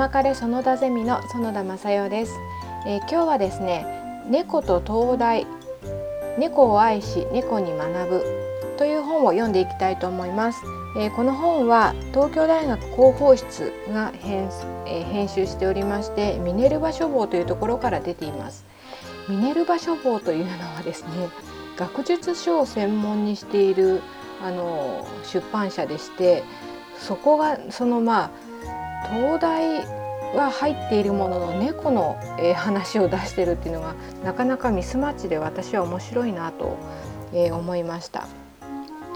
はママカレ園田ゼミの園田正代です、えー、今日はですね猫と東大猫を愛し猫に学ぶという本を読んでいきたいと思います、えー、この本は東京大学広報室が編,、えー、編集しておりましてミネルヴァ書房というところから出ています。ミネルヴァ書房というのはですね学術書を専門にしているあの出版社でしてそこがそのまあ東大は入っているものの猫の、え、話を出してるっていうのがなかなかミスマッチで私は面白いなと、え、思いました。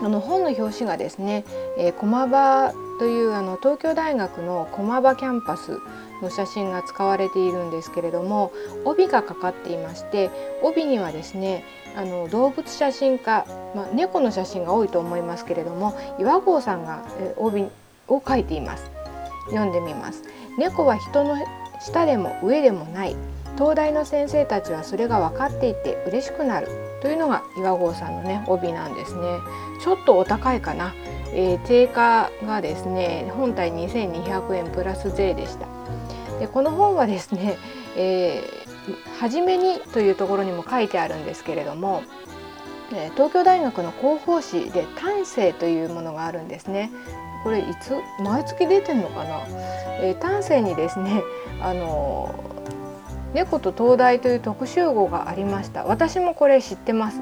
あの本の表紙がですね、え、駒場というあの東京大学の駒場キャンパスの写真が使われているんですけれども帯がかかっていまして帯にはですねあの動物写真家、まあ、猫の写真が多いと思いますけれども岩合さんが帯を書いています読んでみます。猫は人の下でも上でもない。東大の先生たちはそれが分かっていて嬉しくなる。というのが岩合さんのね帯なんですね。ちょっとお高いかな、えー、定価がですね本体2200円プラス税でした。でこの本はですね、えー、初めにというところにも書いてあるんですけれども東京大学の広報誌で「丹精」というものがあるんですね。これいつ毎月出てんのかな、えー、丹精にですねあの猫と東大という特集号がありました。私もこれ知ってます。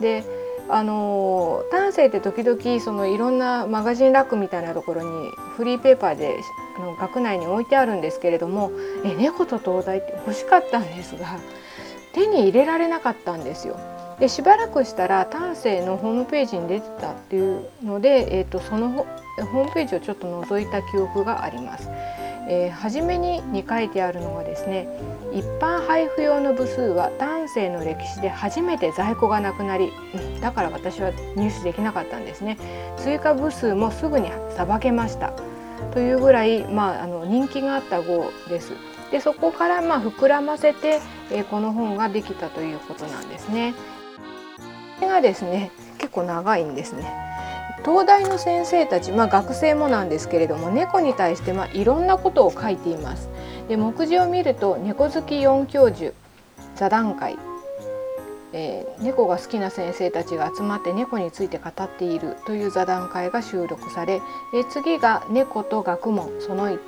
であの丹精って時々そのいろんなマガジンラックみたいなところにフリーペーパーであの学内に置いてあるんですけれどもえ猫と東大って欲しかったんですが手に入れられなかったんですよ。でしばらくしたら丹精のホームページに出てたっていうので、えーと、そのホームページをちょっと覗いた記憶があります。えー、初めにに書いてあるのはですね一般配布用の部数は丹精の歴史で初めて在庫がなくなりだから私は入手できなかったんですね追加部数もすぐにさばけましたというぐらい、まあ、あの人気があった号ですでそこからまあ膨らませて、えー、この本ができたということなんですね。これがですね結構長いんですね。東大の先生たち、まあ、学生もなんですけれども猫に対してまあいろんなことを書いています。で目次を見ると猫好き4教授座談会、えー、猫が好きな先生たちが集まって猫について語っているという座談会が収録され、えー、次が猫と学問その1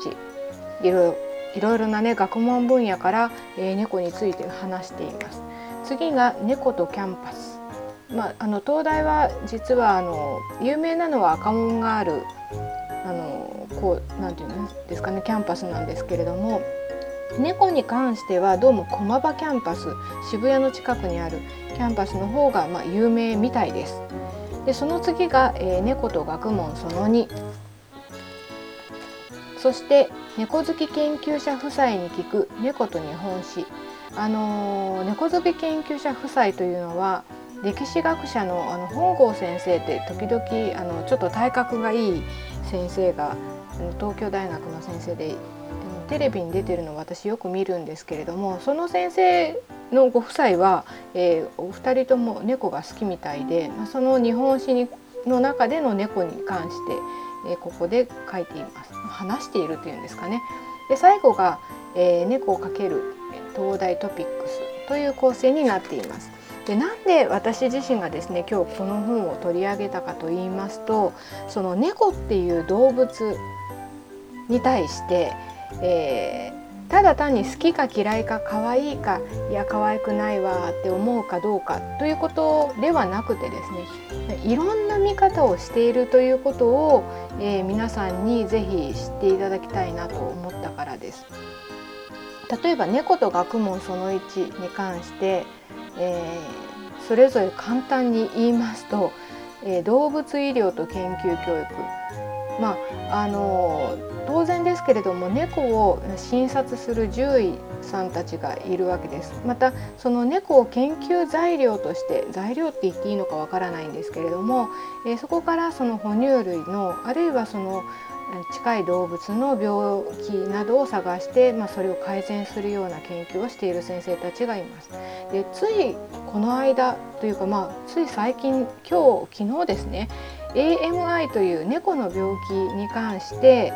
いろいろいろな、ね、学問分野から、えー、猫について話しています。次が猫とキャンパスまあ、あの東大は実はあの有名なのは赤門があるあのこうなんていうんですかねキャンパスなんですけれども猫に関してはどうも駒場キャンパス渋谷の近くにあるキャンパスの方がまあ有名みたいです。でその次が、えー、猫と学問その2そして猫好き研究者夫妻に聞く猫と日本史あのー、猫好き研究者夫妻というのは歴史学者のあの本郷先生って時々あのちょっと体格がいい先生が東京大学の先生でテレビに出てるのを私よく見るんですけれどもその先生のご夫妻は、えー、お二人とも猫が好きみたいで、まあ、その日本史にの中での猫に関して、えー、ここで書いています話しているというんですかね。で最後が、えー、猫をかける東大トピックスという構成になっています。でなんで私自身がですね今日この本を取り上げたかと言いますとその猫っていう動物に対して、えー、ただ単に好きか嫌いか可愛いかいや可愛くないわって思うかどうかということではなくてですねいろんな見方をしているということを、えー、皆さんに是非知っていただきたいなと思ったからです。例えば猫と学問その1に関してえー、それぞれ簡単に言いますと、えー、動物医療と研究教育。まああの当然ですけれども猫を診察する獣医さんたちがいるわけです。またその猫を研究材料として材料って言っていいのかわからないんですけれども、えー、そこからその哺乳類のあるいはその近い動物の病気などを探して、まあ、それを改善するような研究をしている先生たちがいます。でついこの間というか、まあ、つい最近今日昨日ですね AMI という猫の病気に関して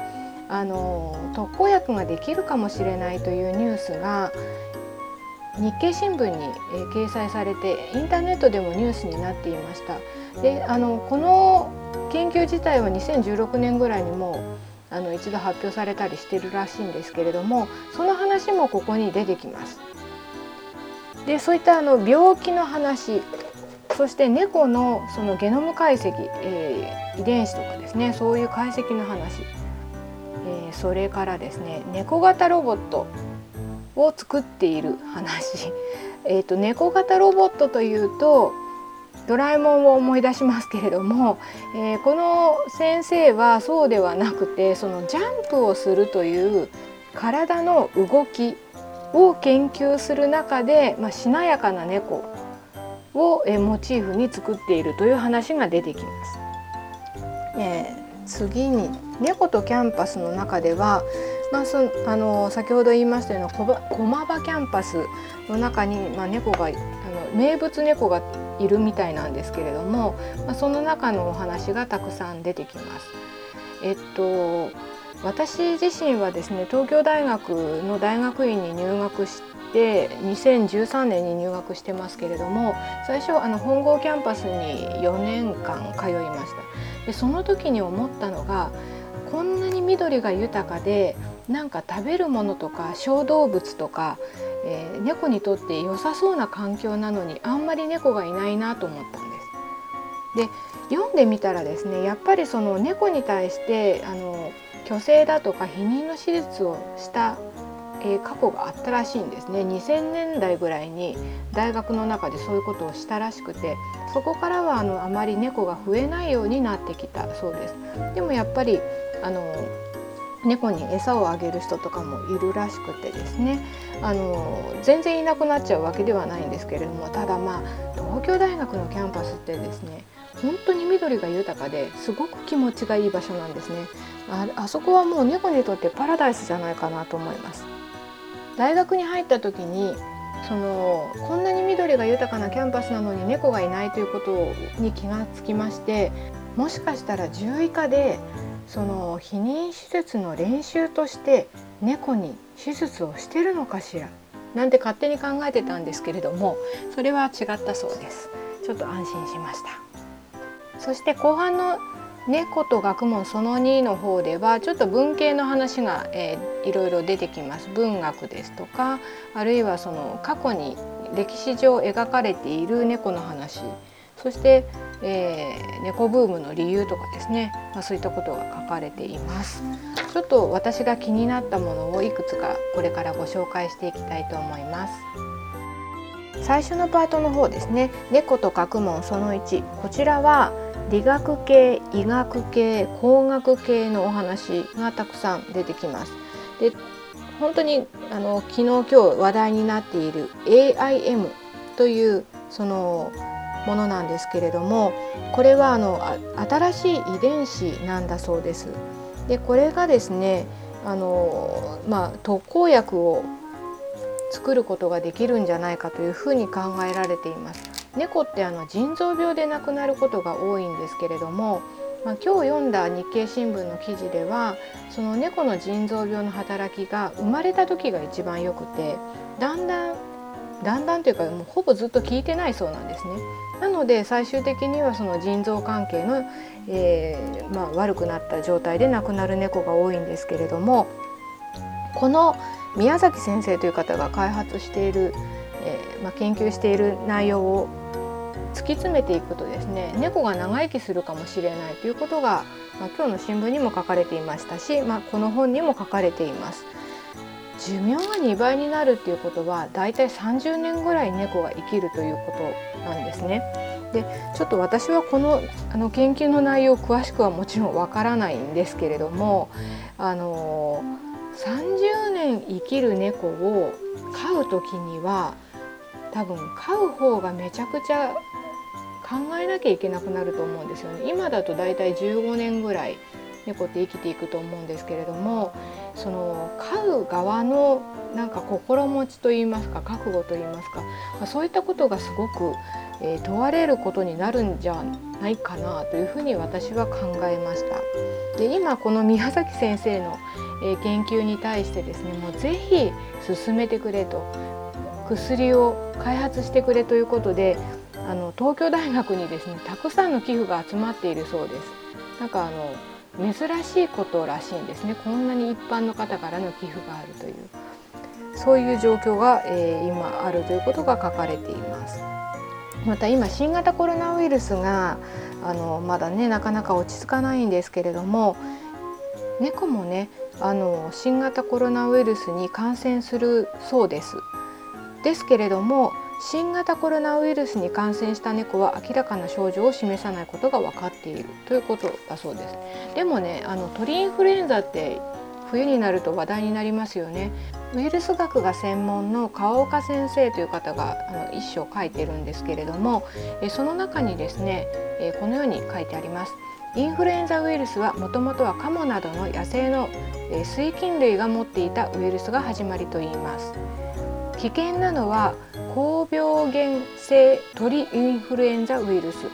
あの特効薬ができるかもしれないというニュースが日経新聞に、え、掲載されてインターネットでもニュースになっていました。であのこの研究自体は2016年ぐらいにもあの一度発表されたりしてるらしいんですけれどもその話もここに出てきます。でそういったあの病気の話そして猫のそのゲノム解析、えー、遺伝子とかですねそういう解析の話、えー、それからですね猫型ロボットを作っている話 えと猫型ロボットというとドラえもんを思い出しますけれども、えー、この先生はそうではなくてそのジャンプをするという体の動きを研究する中で、まあ、しなやかな猫を、えー、モチーフに作っているという話が出てきます。えー、次に猫とキャンパスの中では、まあ、そあの先ほど言いましたような駒場キャンパスの中に、まあ、猫があの名物猫がいるみたいなんですけれども、まあ、その中のお話がたくさん出てきます。えっと私自身はですね東京大学の大学院に入学して2013年に入学してますけれども最初あの本郷キャンパスに4年間通いましたでその時に思ったのがこんなに緑が豊かでなんか食べるものとか小動物とかえー、猫にとって良さそうな環境なのにあんまり猫がいないなと思ったんです。で読んでみたらですねやっぱりその猫に対してあの虚勢だとか避妊の手術をした、え、過去があったらしいんですね2000年代ぐらいに大学の中でそういうことをしたらしくてそこからはあのあまり猫が増えないようになってきたそうです。でもやっぱりあの猫に餌をあげる人とかもいるらしくてですね。あの全然いなくなっちゃうわけではないんですけれどもただまあ東京大学のキャンパスってですね本当に緑が豊かですごく気持ちがいい場所なんですね。ああそこはもう猫にとってパラダイスじゃないかなと思います。大学に入った時にそのこんなに緑が豊かなキャンパスなのに猫がいないということに気がつきましてもしかしたら獣医科でその避妊手術の練習として猫に手術をしてるのかしら？なんて勝手に考えてたんですけれどもそれは違ったそうです。ちょっと安心しました。そして後半の猫と学問その2の方ではちょっと文系の話が、えー、いろいろ出てきます。文学ですとかあるいはその過去に歴史上描かれている猫の話そして、えー、猫ブームの理由とかですね、まあ、そういったことが書かれています。ちょっと私が気になったものをいくつかこれからご紹介していきたいと思います。最初のパートの方ですね。猫と学問その1こちらは理学系医学系工学系のお話がたくさん出てきます。で本当にあの昨日今日話題になっている AIM というそのものなんですけれどもこれはあの新しい遺伝子なんだそうです。でこれがですねあの、まあ、特効薬を作ることができるんじゃないかというふうに考えられています。猫ってあの腎臓病で亡くなることが多いんですけれども、まあ、今日読んだ日経新聞の記事ではその猫の腎臓病の働きが生まれた時が一番よくてだんだんだんだんというかもうほぼずっと効いてないそうなんですね。なので最終的にはその腎臓関係の、えー、まあ、悪くなった状態で亡くなる猫が多いんですけれどもこの宮崎先生という方が開発している、えー、まあ、研究している内容を突き詰めていくとですね猫が長生きするかもしれないということが、まあ、今日の新聞にも書かれていましたし、まあ、この本にも書かれています。寿命が2倍になるっていうことはだいたい30年ぐらい猫が生きるということなんですね。でちょっと私はこのあの研究の内容詳しくはもちろんわからないんですけれどもあの30年生きる猫を飼う時には多分飼う方がめちゃくちゃ考えなきゃいけなくなると思うんですよね。今だとだいたい15年ぐらい猫って生きていくと思うんですけれどもその飼う側のなんか心持ちといいますか覚悟といいますか、まあ、そういったことがすごく、えー、問われることになるんじゃないかなというふうに私は考えました。で今この宮崎先生の、え研究に対してですねもうぜひ進めてくれと薬を開発してくれということであの東京大学にですねたくさんの寄付が集まっているそうです。なんかあの珍しいことらしいんですねこんなに一般の方からの寄付があるというそういう状況が、えー、今あるということが書かれています。また今新型コロナウイルスがあのまだねなかなか落ち着かないんですけれども猫もねあの新型コロナウイルスに感染するそうです。ですけれども新型コロナウイルスに感染した猫は明らかな症状を示さないことが分かっているということだそうです。でもねあの鳥インフルエンザって冬になると話題になりますよね。ウイルス学が専門の川岡先生という方があの一章書いてるんですけれどもえその中にですねえこのように書いてあります。インフルエンザウイルスはもともとはカモなどの野生の水菌類が持っていたウイルスが始まりといいます。危険なのは高病原性鳥インフルエンザウイルス。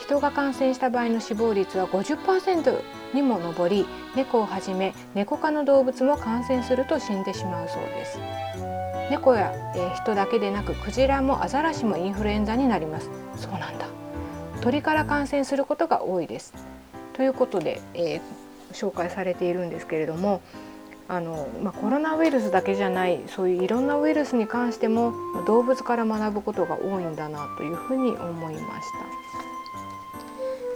人が感染した場合の死亡率は50%にも上り猫をはじめ猫科の動物も感染すると死んでしまうそうです。猫や、え人だけでなくクジラもアザラシもインフルエンザになります。そうなんだ。鳥から感染することが多いです。ということで、えー、紹介されているんですけれどもあの、まあ、コロナウイルスだけじゃないそういういろんなウイルスに関しても動物から学ぶことが多いんだなというふうに思いました。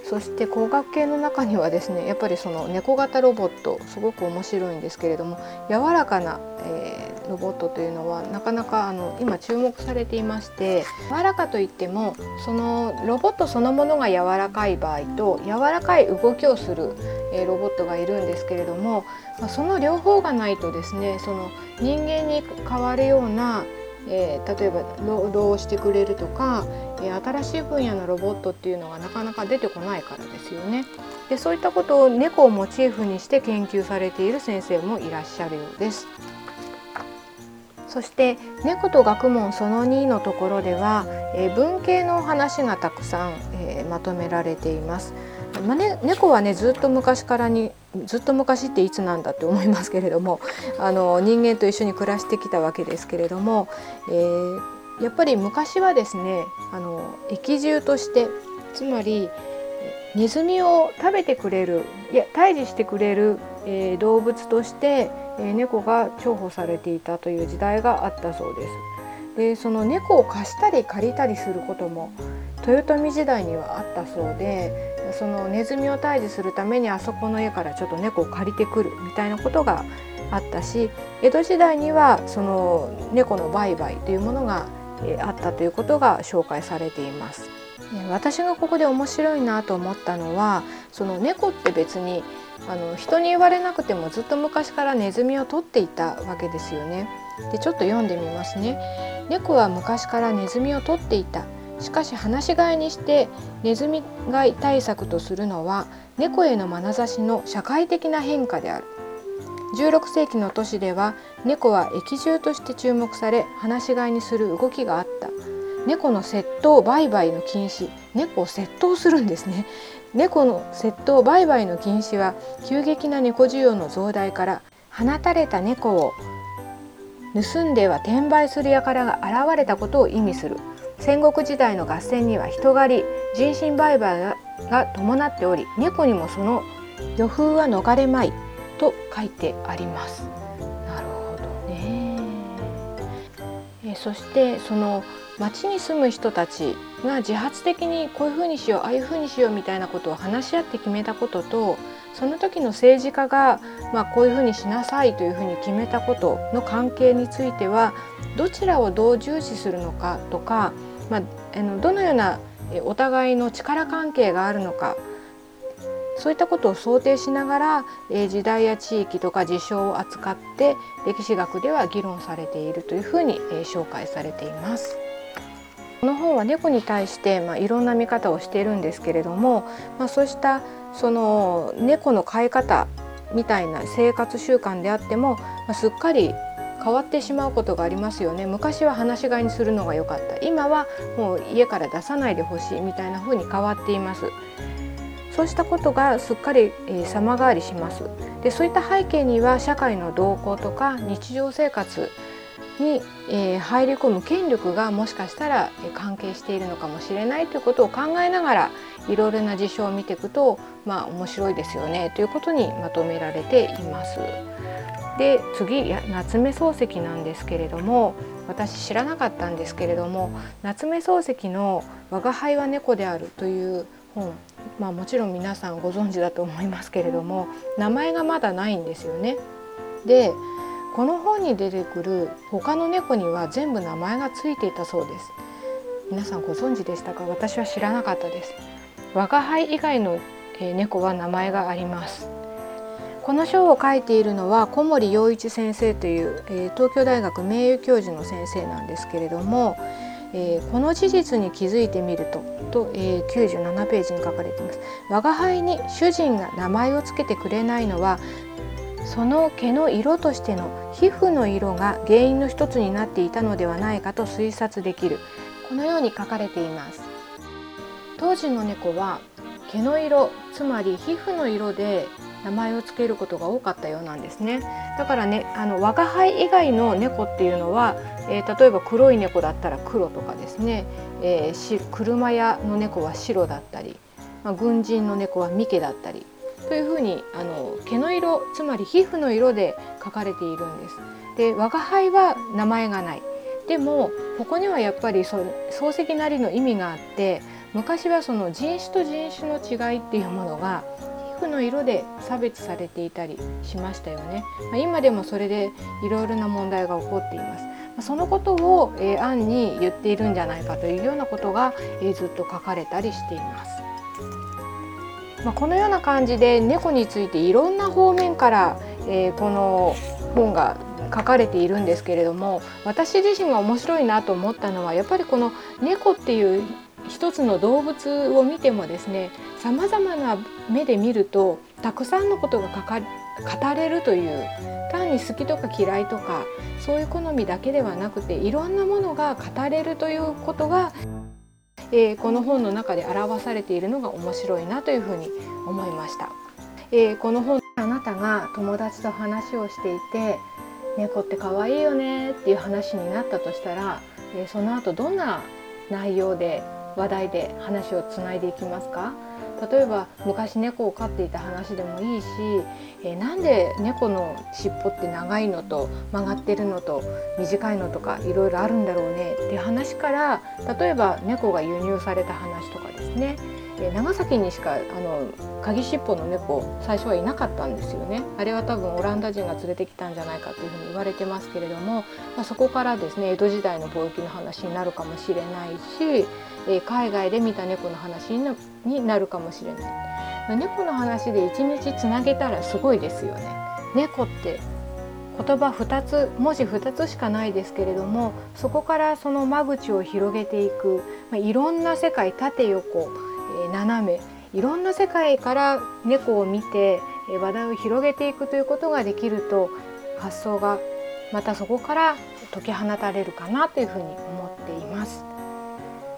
そして工学系の中にはですねやっぱりその猫型ロボットすごく面白いんですけれども柔らかな、えー、ロボットというのはなかなかあの今注目されていまして柔らかといってもそのロボットそのものが柔らかい場合と柔らかい動きをする、ロボットがいるんですけれども、まあ、その両方がないとですねその人間に変わるようなえー、例えば労働をしてくれるとか、えー、新しい分野のロボットっていうのがなかなか出てこないからですよね。でそういったことを猫をモチーフにして研究されている先生もいらっしゃるようです。そして猫と学問その2のところでは、えー、文系の話がたくさん、えー、まとめられています。まあね、猫はねずっと昔からにずっと昔っていつなんだって思いますけれども あの人間と一緒に暮らしてきたわけですけれども、えー、やっぱり昔はですねあの液獣としてつまりネズミを食べてくれるいや退治してくれる、えー、動物として、えー、猫が重宝されていたという時代があったそうです。でその猫を貸したり借りたりすることも豊臣時代にはあったそうでそのネズミを退治するためにあそこの家からちょっと猫を借りてくるみたいなことがあったし江戸時代にはその猫の売買というものがあったということが紹介されています。私がここで面白いなと思ったのはその猫って別にあの人に言われなくてもずっと昔からネズミを取っていたわけですよね。でちょっと読んでみますね。猫は昔からネズミを取っていた。しかし放し飼いにしてネズミ飼い対策とするのは猫への眼差しの社会的な変化である。16世紀の都市では猫は液獣として注目され放し飼いにする動きがあった。猫の窃盗売買の禁止猫を窃盗するんですね。猫の窃盗売買の禁止は急激な猫需要の増大から放たれた猫を盗んでは転売する輩が現れたことを意味する。戦国時代の合戦には人狩り人身売買が伴っており猫にもその予風は逃れまいと書いてあります。なるほどねえそしてその町に住む人たちが自発的にこういうふうにしようああいうふうにしようみたいなことを話し合って決めたこととその時の政治家が、まあ、こういうふうにしなさいというふうに決めたことの関係についてはどちらをどう重視するのかとか、まあ、あのどのようなお互いの力関係があるのかそういったことを想定しながら、え時代や地域とか事象を扱って歴史学では議論されているというふうに、え紹介されています。この本は猫に対して、まあ、いろんな見方をしているんですけれども、まあ、そうしたその猫の飼い方みたいな生活習慣であっても、ま、すっかり変わってしまうことがありますよね。昔は放し飼いにするのが良かった。今はもう家から出さないでほしいみたいな風に変わっています。そうしたことがすっかり、えー、様変わりします。でそういった背景には社会の動向とか日常生活に、えー、入り込む権力がもしかしたら関係しているのかもしれないということを考えながらいろいろな事象を見ていくとまあ面白いですよねということにまとめられています。で次夏目漱石なんですけれども私知らなかったんですけれども夏目漱石の「我が輩は猫である」という本まあもちろん皆さんご存知だと思いますけれども名前がまだないんですよね。でこの本に出てくる他の猫には全部名前がついていたそうです。皆さんご存知でしたか？私は知らなかったです。我が輩以外の猫は名前があります。この章を書いているのは小森洋一先生という、え東京大学名誉教授の先生なんですけれども、えー、この事実に気づいてみるとと、えー、97ページに書かれています。我が輩に主人が名前を付けてくれないのはその毛の色としての皮膚の色が原因の一つになっていたのではないかと推察できる。このように書かれています。当時の猫は毛の色つまり皮膚の色で名前を付けることが多かったようなんですね。だからねあの我が輩以外の猫っていうのは、えー、例えば黒い猫だったら黒とかですね、えー、車屋の猫は白だったり、まあ、軍人の猫は三毛だったり。というふうにあの毛の色つまり皮膚の色で書かれているんです。で我が輩は名前がないでもここにはやっぱりそ漱石なりの意味があって昔はその人種と人種の違いっていうものが皮膚の色で差別されていたりしましたよね。まあ、今でもそれでいろいろな問題が起こっています。そのことを、えー、案に言っているんじゃないかというようなことが、えー、ずっと書かれたりしています。まあ、このような感じで猫についていろんな方面から、えー、この本が書かれているんですけれども私自身が面白いなと思ったのはやっぱりこの猫っていう一つの動物を見てもですねさまざまな目で見るとたくさんのことがかか語れるという単に好きとか嫌いとかそういう好みだけではなくていろんなものが語れるということがえー、この本の中で表されているのが面白いなというふうに思いました。えー、この本あなたが友達と話をしていて猫って可愛いよねっていう話になったとしたら、えー、その後どんな内容で話題で話をつないでいきますか？例えば昔猫を飼っていた話でもいいし、えー、なんで猫の尻尾って長いのと曲がってるのと短いのとかいろいろあるんだろうねって話から例えば猫が輸入された話とかですね。え長崎にしかあの鍵尻尾の猫最初はいなかったんですよねあれは多分オランダ人が連れてきたんじゃないかというふうに言われてますけれども、まあ、そこからですね江戸時代の貿易の話になるかもしれないしえ海外で見た猫の話になるかもしれない。ま猫の話で一日つなげたらすごいですよね。猫って言葉2つ文字2つしかないですけれどもそこからその間口を広げていく、まあ、いろんな世界縦横、斜めいろんな世界から猫を見て、話題を広げていくということができると発想がまたそこから解き放たれるかなというふうに思っています。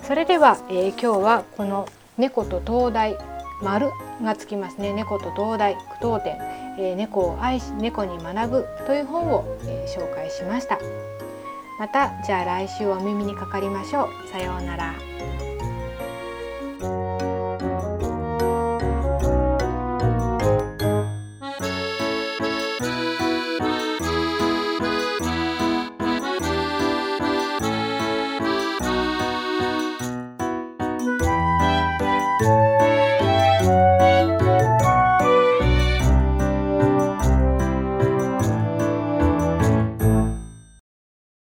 それでは、えー、今日はこの猫と灯台丸がつきますね。猫と灯台句読点、えー、猫を愛し猫に学ぶという本を、えー、紹介しました。またじゃあ来週お耳にかかりましょう。さようなら。